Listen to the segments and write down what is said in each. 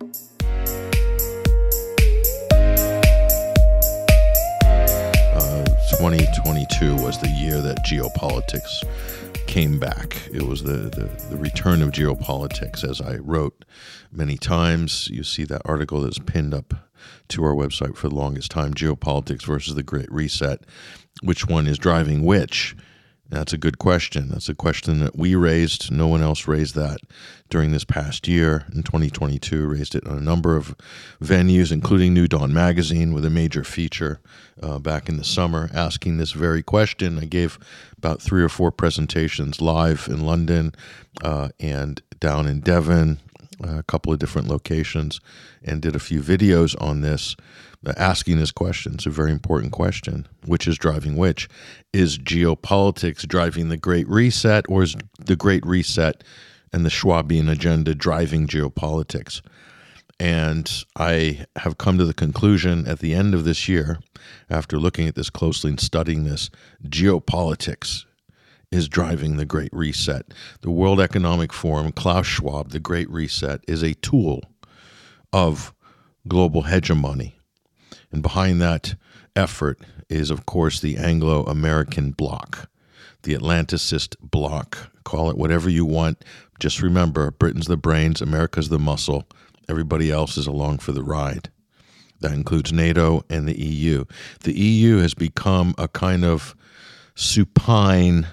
Uh, 2022 was the year that geopolitics came back. It was the, the, the, return of geopolitics, as I wrote many times. You see that article that's pinned up to our website for the longest time Geopolitics versus the Great Reset. Which one is driving which? That's a good question. That's a question that we raised. No one else raised that during this past year in 2022. Raised it on a number of venues, including New Dawn Magazine, with a major feature uh, back in the summer asking this very question. I gave about three or four presentations live in London uh, and down in Devon, Uh, a couple of different locations, and did a few videos on this uh, asking this question. It's a very important question. Which is driving which? Is geopolitics driving the Great Reset, or is the Great Reset and the Schwabian agenda driving geopolitics? And I have come to the conclusion at the end of this year, after looking at this closely and studying this, geopolitics is driving the Great Reset. The World Economic Forum, Klaus Schwab, the Great Reset, is a tool of global hegemony. And behind that effort is, of course, the Anglo American bloc, the Atlanticist bloc. Call it whatever you want. Just remember Britain's the brains, America's the muscle, everybody else is along for the ride. That includes NATO and the EU. The EU has become a kind of supine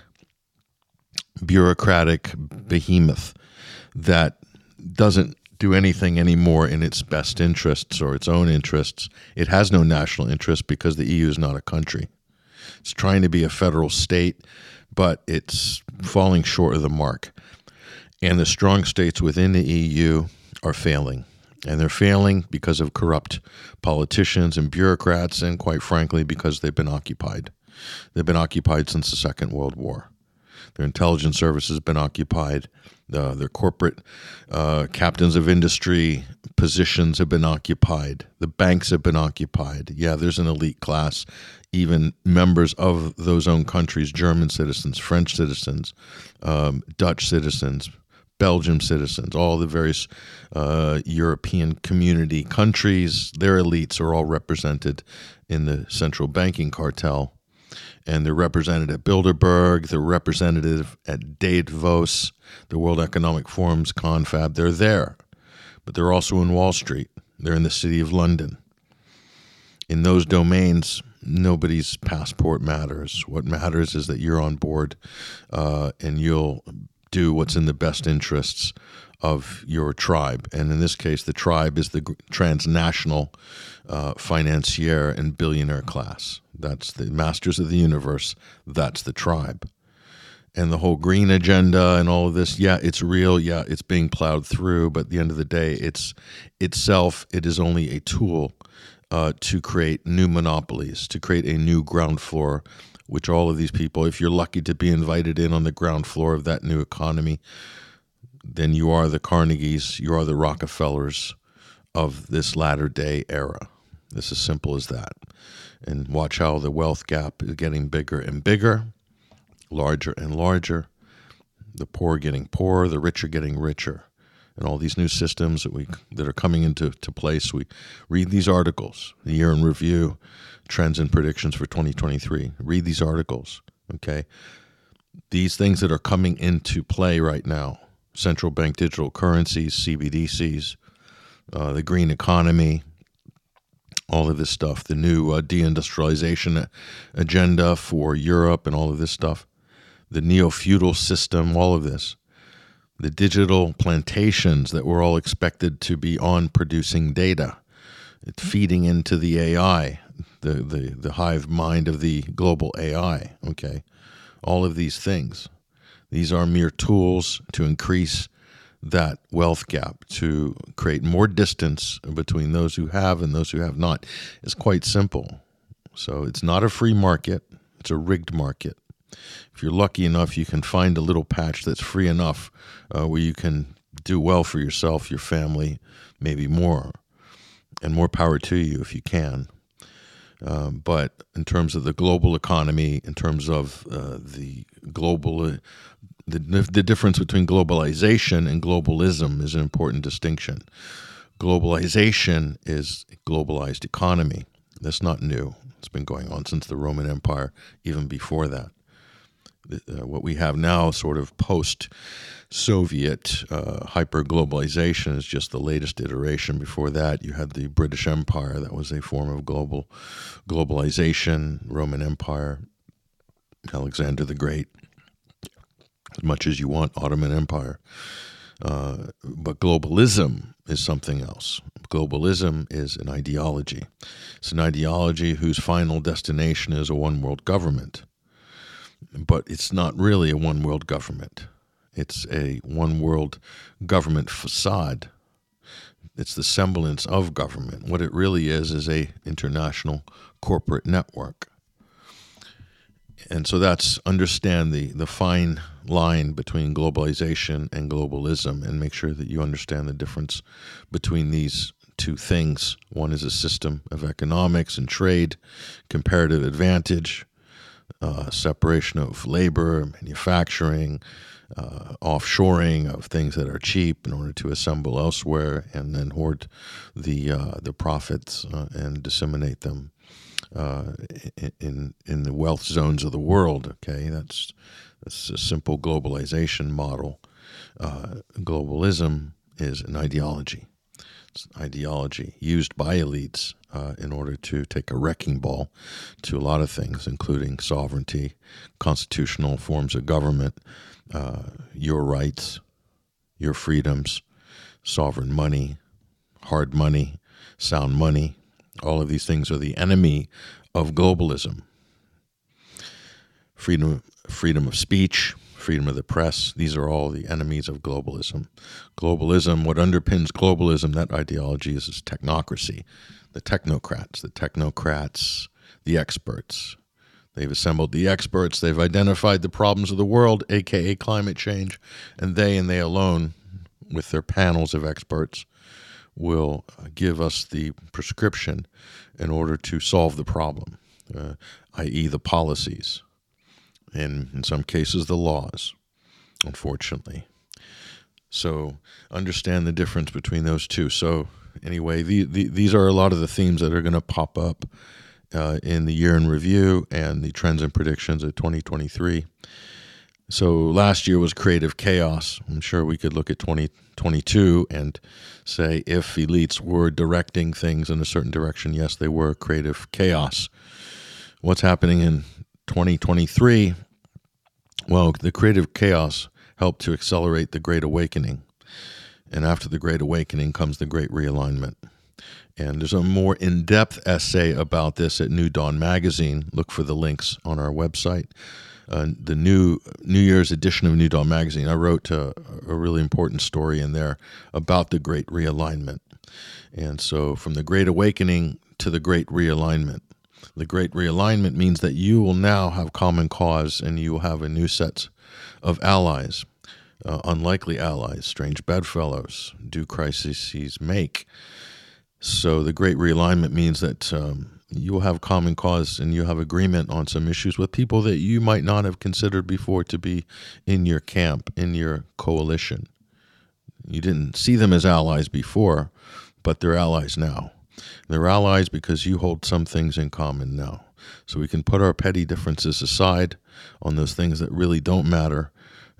bureaucratic mm-hmm. behemoth that doesn't do anything anymore in its best interests or its own interests. It has no national interest because the EU is not a country. It's trying to be a federal state, but it's falling short of the mark. And the strong states within the EU are failing. And they're failing because of corrupt politicians and bureaucrats, and quite frankly, because they've been occupied. They've been occupied since the Second World War. Their intelligence service has been occupied. Uh, their corporate uh, captains of industry positions have been occupied. The banks have been occupied. Yeah, there's an elite class, even members of those own countries German citizens, French citizens, um, Dutch citizens, Belgium citizens, all the various uh, European community countries, their elites are all represented in the central banking cartel and they're represented at Bilderberg, they're representative at Davos, the World Economic Forum's confab. They're there, but they're also in Wall Street. They're in the city of London. In those domains, nobody's passport matters. What matters is that you're on board uh, and you'll do what's in the best interests of your tribe. And in this case, the tribe is the transnational uh, financier and billionaire class. That's the masters of the universe. That's the tribe. And the whole green agenda and all of this, yeah, it's real. Yeah, it's being plowed through. But at the end of the day, it's itself, it is only a tool uh, to create new monopolies, to create a new ground floor, which all of these people, if you're lucky to be invited in on the ground floor of that new economy, then you are the Carnegies, you are the Rockefellers of this latter day era. It's as simple as that. And watch how the wealth gap is getting bigger and bigger, larger and larger. The poor getting poorer, the rich are getting richer. And all these new systems that we that are coming into to place, we read these articles, the year in review, trends and predictions for 2023. Read these articles, okay? These things that are coming into play right now central bank digital currencies, CBDCs, uh, the green economy, all of this stuff, the new uh, deindustrialization agenda for Europe, and all of this stuff, the neo feudal system, all of this, the digital plantations that we're all expected to be on producing data, it's mm-hmm. feeding into the AI, the, the, the hive mind of the global AI, okay? All of these things. These are mere tools to increase that wealth gap, to create more distance between those who have and those who have not. It's quite simple. So it's not a free market, it's a rigged market. If you're lucky enough, you can find a little patch that's free enough uh, where you can do well for yourself, your family, maybe more. And more power to you if you can. Um, but in terms of the global economy, in terms of uh, the global uh, the, the difference between globalization and globalism is an important distinction. Globalization is a globalized economy. That's not new. It's been going on since the Roman Empire, even before that. Uh, what we have now, sort of post Soviet uh, hyper globalization, is just the latest iteration. Before that, you had the British Empire, that was a form of global globalization, Roman Empire, Alexander the Great, as much as you want, Ottoman Empire. Uh, but globalism is something else. Globalism is an ideology. It's an ideology whose final destination is a one world government. But it's not really a one world government, it's a one world government facade. It's the semblance of government. What it really is is a international corporate network and so that's understand the, the fine line between globalization and globalism and make sure that you understand the difference between these two things. One is a system of economics and trade, comparative advantage, uh, separation of labor, manufacturing, uh, offshoring of things that are cheap in order to assemble elsewhere, and then hoard the uh, the profits uh, and disseminate them uh, in in the wealth zones of the world. Okay, that's that's a simple globalization model. Uh, globalism is an ideology. Ideology used by elites uh, in order to take a wrecking ball to a lot of things, including sovereignty, constitutional forms of government, uh, your rights, your freedoms, sovereign money, hard money, sound money, all of these things are the enemy of globalism. Freedom, freedom of speech, freedom of the press, these are all the enemies of globalism. Globalism, what underpins globalism, that ideology is, is technocracy. The technocrats, the technocrats, the experts. They've assembled the experts, they've identified the problems of the world, aka climate change, and they and they alone, with their panels of experts, will give us the prescription in order to solve the problem, uh, i.e., the policies, and in some cases, the laws, unfortunately. So, understand the difference between those two. So, anyway, the, the, these are a lot of the themes that are going to pop up uh, in the year in review and the trends and predictions of 2023. So last year was creative chaos. I'm sure we could look at 2022 and say if elites were directing things in a certain direction, yes, they were creative chaos. What's happening in 2023? Well, the creative chaos helped to accelerate the Great Awakening. And after the Great Awakening comes the Great Realignment. And there's a more in depth essay about this at New Dawn Magazine. Look for the links on our website uh, the new New Year's edition of New Dawn magazine, I wrote a, a really important story in there about the Great Realignment. And so, from the Great Awakening to the Great Realignment, the Great Realignment means that you will now have common cause and you will have a new set of allies, uh, unlikely allies, strange bedfellows, do crises make. So, the Great Realignment means that. Um, you will have common cause and you have agreement on some issues with people that you might not have considered before to be in your camp, in your coalition. You didn't see them as allies before, but they're allies now. They're allies because you hold some things in common now. So we can put our petty differences aside on those things that really don't matter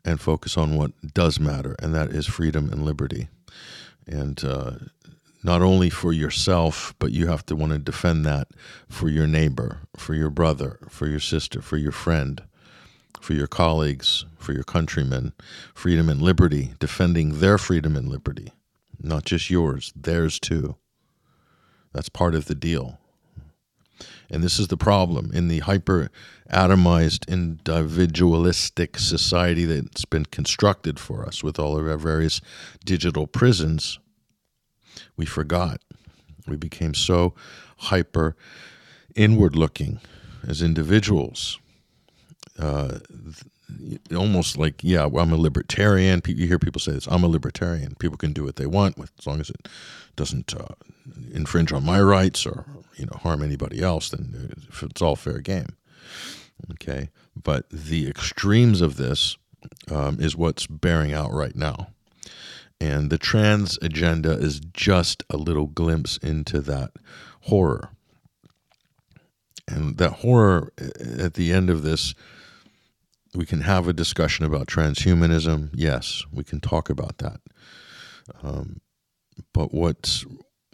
and focus on what does matter, and that is freedom and liberty. And uh, not only for yourself, but you have to want to defend that for your neighbor, for your brother, for your sister, for your friend, for your colleagues, for your countrymen. Freedom and liberty, defending their freedom and liberty, not just yours, theirs too. That's part of the deal. And this is the problem in the hyper atomized, individualistic society that's been constructed for us with all of our various digital prisons we forgot. We became so hyper inward looking as individuals. Uh, almost like, yeah, I'm a libertarian. You hear people say this I'm a libertarian. People can do what they want with, as long as it doesn't uh, infringe on my rights or you know harm anybody else, then it's all fair game. Okay. But the extremes of this um, is what's bearing out right now. And the trans agenda is just a little glimpse into that horror. And that horror at the end of this, we can have a discussion about transhumanism. Yes, we can talk about that. Um, but what's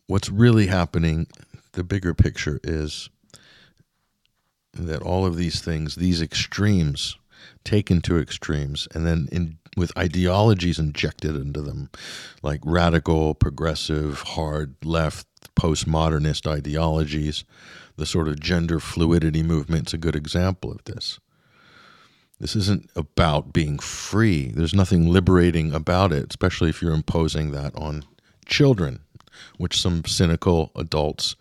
what's really happening, the bigger picture is that all of these things, these extremes, taken to extremes, and then in, with ideologies injected into them, like radical, progressive, hard left, postmodernist ideologies, the sort of gender fluidity movement's a good example of this. This isn't about being free. There's nothing liberating about it, especially if you're imposing that on children, which some cynical adults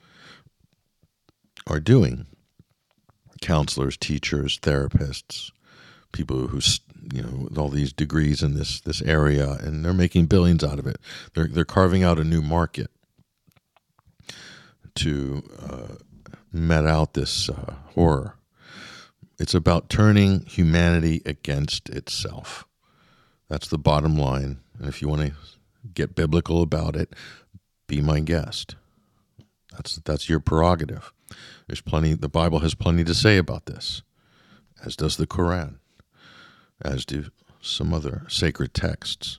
are doing. Counselors, teachers, therapists, people who you know with all these degrees in this this area, and they're making billions out of it. They're they're carving out a new market to uh, met out this uh, horror. It's about turning humanity against itself. That's the bottom line. And if you want to get biblical about it, be my guest. That's that's your prerogative. There's plenty the Bible has plenty to say about this, as does the Quran, as do some other sacred texts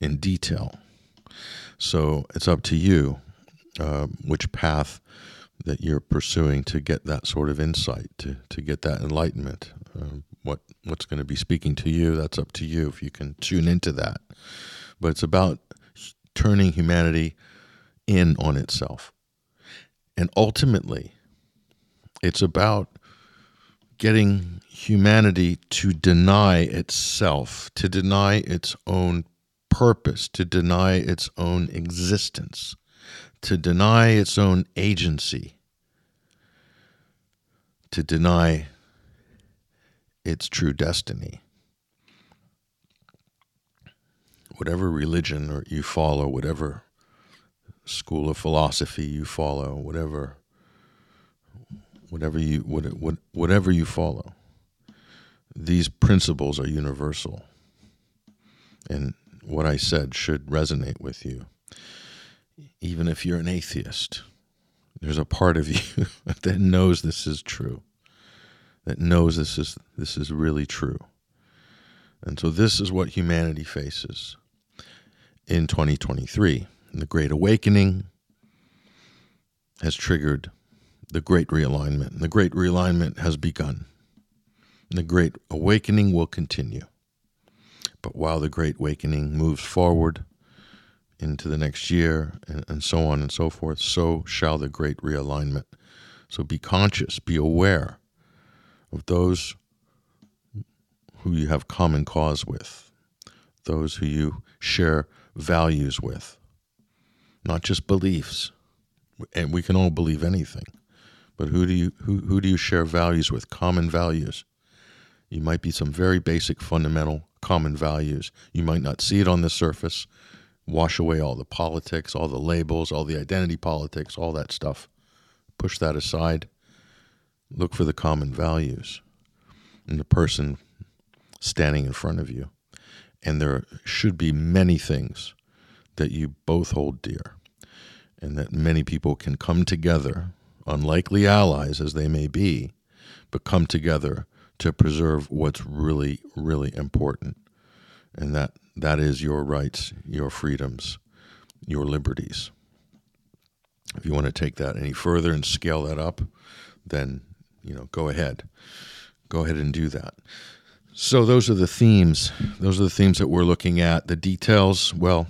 in detail. So it's up to you uh, which path that you're pursuing to get that sort of insight, to, to get that enlightenment. Uh, what what's going to be speaking to you, that's up to you if you can tune into that. But it's about turning humanity in on itself. And ultimately, it's about getting humanity to deny itself, to deny its own purpose, to deny its own existence to deny its own agency, to deny its true destiny. Whatever religion you follow, whatever school of philosophy you follow, whatever whatever you what, what, whatever you follow, these principles are universal. And what I said should resonate with you even if you're an atheist, there's a part of you that knows this is true, that knows this is this is really true. And so this is what humanity faces in 2023. And the Great Awakening has triggered the Great Realignment. And the Great Realignment has begun. The Great Awakening will continue. But while the Great Awakening moves forward, into the next year and, and so on and so forth, so shall the great realignment. So be conscious, be aware of those who you have common cause with, those who you share values with, not just beliefs. And we can all believe anything, but who do you who, who do you share values with? Common values. You might be some very basic, fundamental, common values. You might not see it on the surface, wash away all the politics, all the labels, all the identity politics, all that stuff. Push that aside. Look for the common values in the person standing in front of you. And there should be many things that you both hold dear, and that many people can come together, unlikely allies as they may be, but come together to preserve what's really, really important. And that that is your rights, your freedoms, your liberties. If you want to take that any further and scale that up, then you know, go ahead. Go ahead and do that. So those are the themes. Those are the themes that we're looking at. The details, well,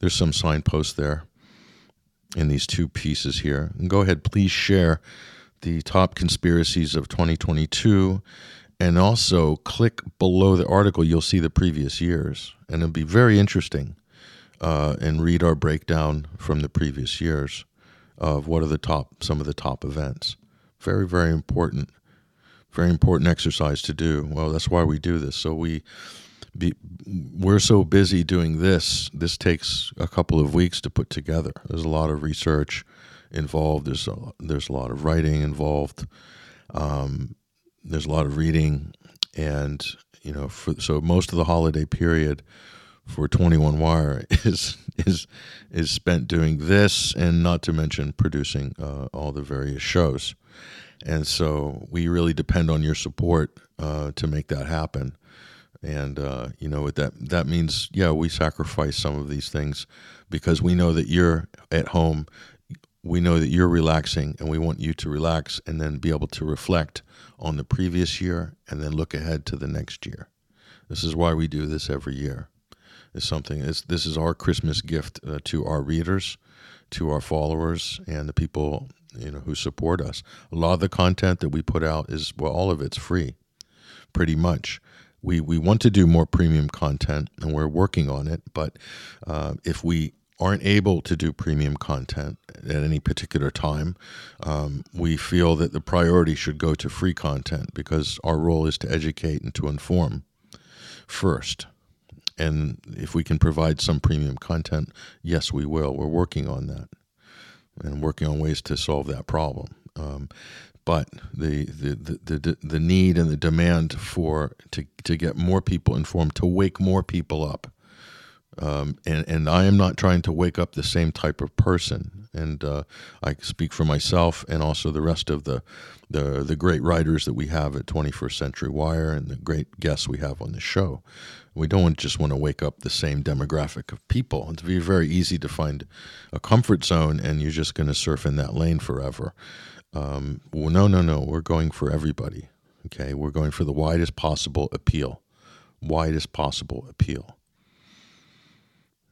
there's some signposts there in these two pieces here. And go ahead, please share the top conspiracies of 2022 and also click below the article you'll see the previous years. And it'll be very interesting uh, and read our breakdown from the previous years of what are the top some of the top events. Very very important very important exercise to do. Well that's why we do this. So we be, we're so busy doing this this takes a couple of weeks to put together. There's a lot of research involved. There's a, there's a lot of writing involved. Um, there's a lot of reading, and you know, for, so most of the holiday period for 21 Wire is is is spent doing this, and not to mention producing uh, all the various shows. And so we really depend on your support uh, to make that happen. And uh, you know what that that means? Yeah, we sacrifice some of these things because we know that you're at home. We know that you're relaxing, and we want you to relax and then be able to reflect on the previous year and then look ahead to the next year. This is why we do this every year. It's something. It's, this is our Christmas gift uh, to our readers, to our followers, and the people you know who support us. A lot of the content that we put out is well, all of it's free, pretty much we we want to do more premium content, and we're working on it. But uh, if we aren't able to do premium content at any particular time, um, we feel that the priority should go to free content because our role is to educate and to inform first. And if we can provide some premium content, yes, we will. We're working on that and working on ways to solve that problem. Um, but the, the, the, the, the need and the demand for to, to get more people informed, to wake more people up. Um, and, and I am not trying to wake up the same type of person. And uh, I speak for myself and also the rest of the, the, the great writers that we have at 21st Century Wire and the great guests we have on the show. We don't just want to wake up the same demographic of people. It's be very easy to find a comfort zone and you're just going to surf in that lane forever. Um, well, no, no, no. We're going for everybody. Okay, we're going for the widest possible appeal, widest possible appeal.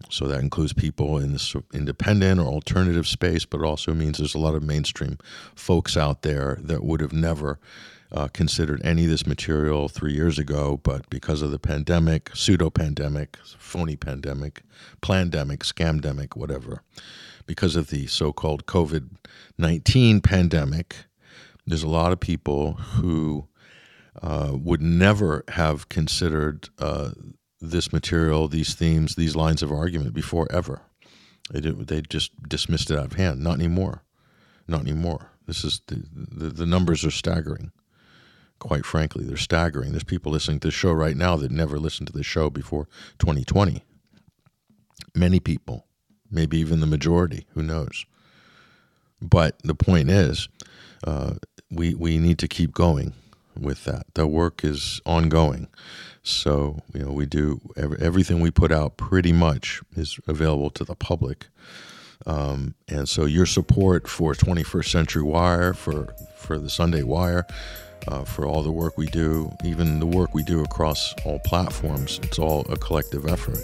So that includes people in the independent or alternative space, but also means there's a lot of mainstream folks out there that would have never uh, considered any of this material three years ago, but because of the pandemic, pseudo pandemic, phony pandemic, plandemic, scamdemic, whatever, because of the so called COVID 19 pandemic, there's a lot of people who uh, would never have considered uh, this material, these themes, these lines of argument before ever. They, did, they just dismissed it out of hand. Not anymore. Not anymore. This is the, the, the numbers are staggering. Quite frankly, they're staggering. There's people listening to the show right now that never listened to the show before 2020. Many people maybe even the majority. Who knows? But the point is, uh, we we need to keep going with that. The work is ongoing, so you know we do every, everything we put out. Pretty much is available to the public, um, and so your support for 21st Century Wire, for for the Sunday Wire. Uh, for all the work we do, even the work we do across all platforms, it's all a collective effort.